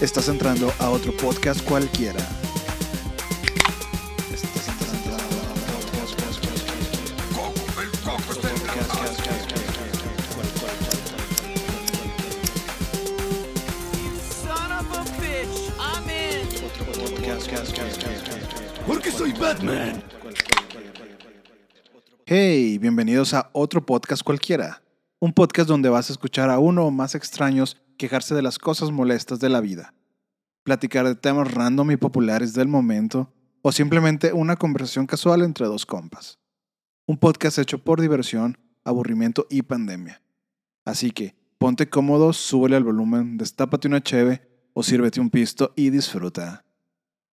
Estás entrando a otro podcast cualquiera. Porque soy Batman. Hey, bienvenidos a otro podcast cualquiera. Un podcast donde vas a escuchar a uno o más extraños quejarse de las cosas molestas de la vida, platicar de temas random y populares del momento, o simplemente una conversación casual entre dos compas. Un podcast hecho por diversión, aburrimiento y pandemia. Así que ponte cómodo, súbele al volumen, destápate una cheve o sírvete un pisto y disfruta.